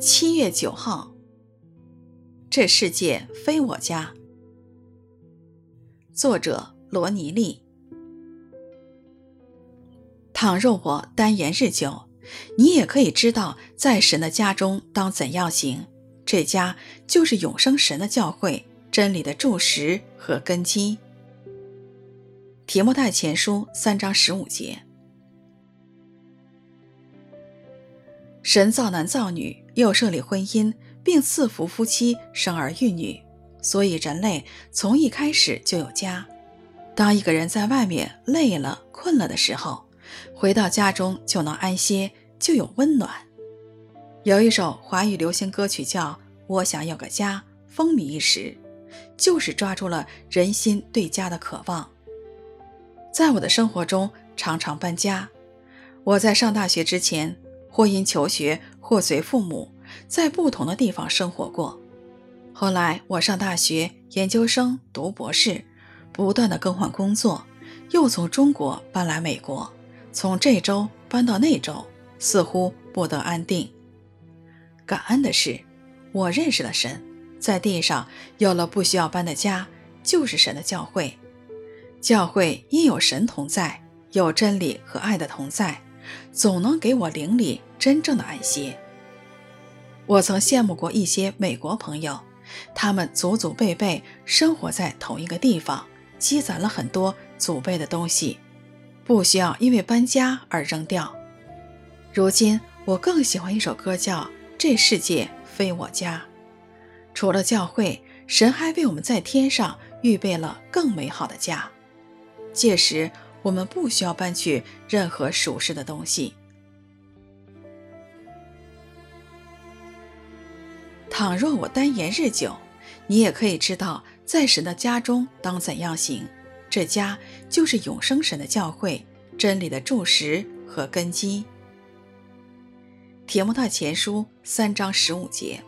七月九号，这世界非我家。作者罗尼利。倘若我单言日久，你也可以知道，在神的家中当怎样行。这家就是永生神的教会，真理的柱石和根基。提摩太前书三章十五节。神造男造女，又设立婚姻，并赐福夫妻生儿育女，所以人类从一开始就有家。当一个人在外面累了、困了的时候，回到家中就能安歇，就有温暖。有一首华语流行歌曲叫《我想有个家》，风靡一时，就是抓住了人心对家的渴望。在我的生活中，常常搬家。我在上大学之前，或因求学，或随父母，在不同的地方生活过。后来我上大学、研究生、读博士，不断的更换工作，又从中国搬来美国，从这州搬到那州，似乎不得安定。感恩的是，我认识了神，在地上有了不需要搬的家，就是神的教会。教会因有神同在，有真理和爱的同在。总能给我灵里真正的安歇。我曾羡慕过一些美国朋友，他们祖祖辈辈生活在同一个地方，积攒了很多祖辈的东西，不需要因为搬家而扔掉。如今我更喜欢一首歌，叫《这世界非我家》。除了教会，神还为我们在天上预备了更美好的家。届时，我们不需要搬去任何属世的东西。倘若我单言日久，你也可以知道，在神的家中当怎样行。这家就是永生神的教会，真理的柱石和根基。铁木太前书三章十五节。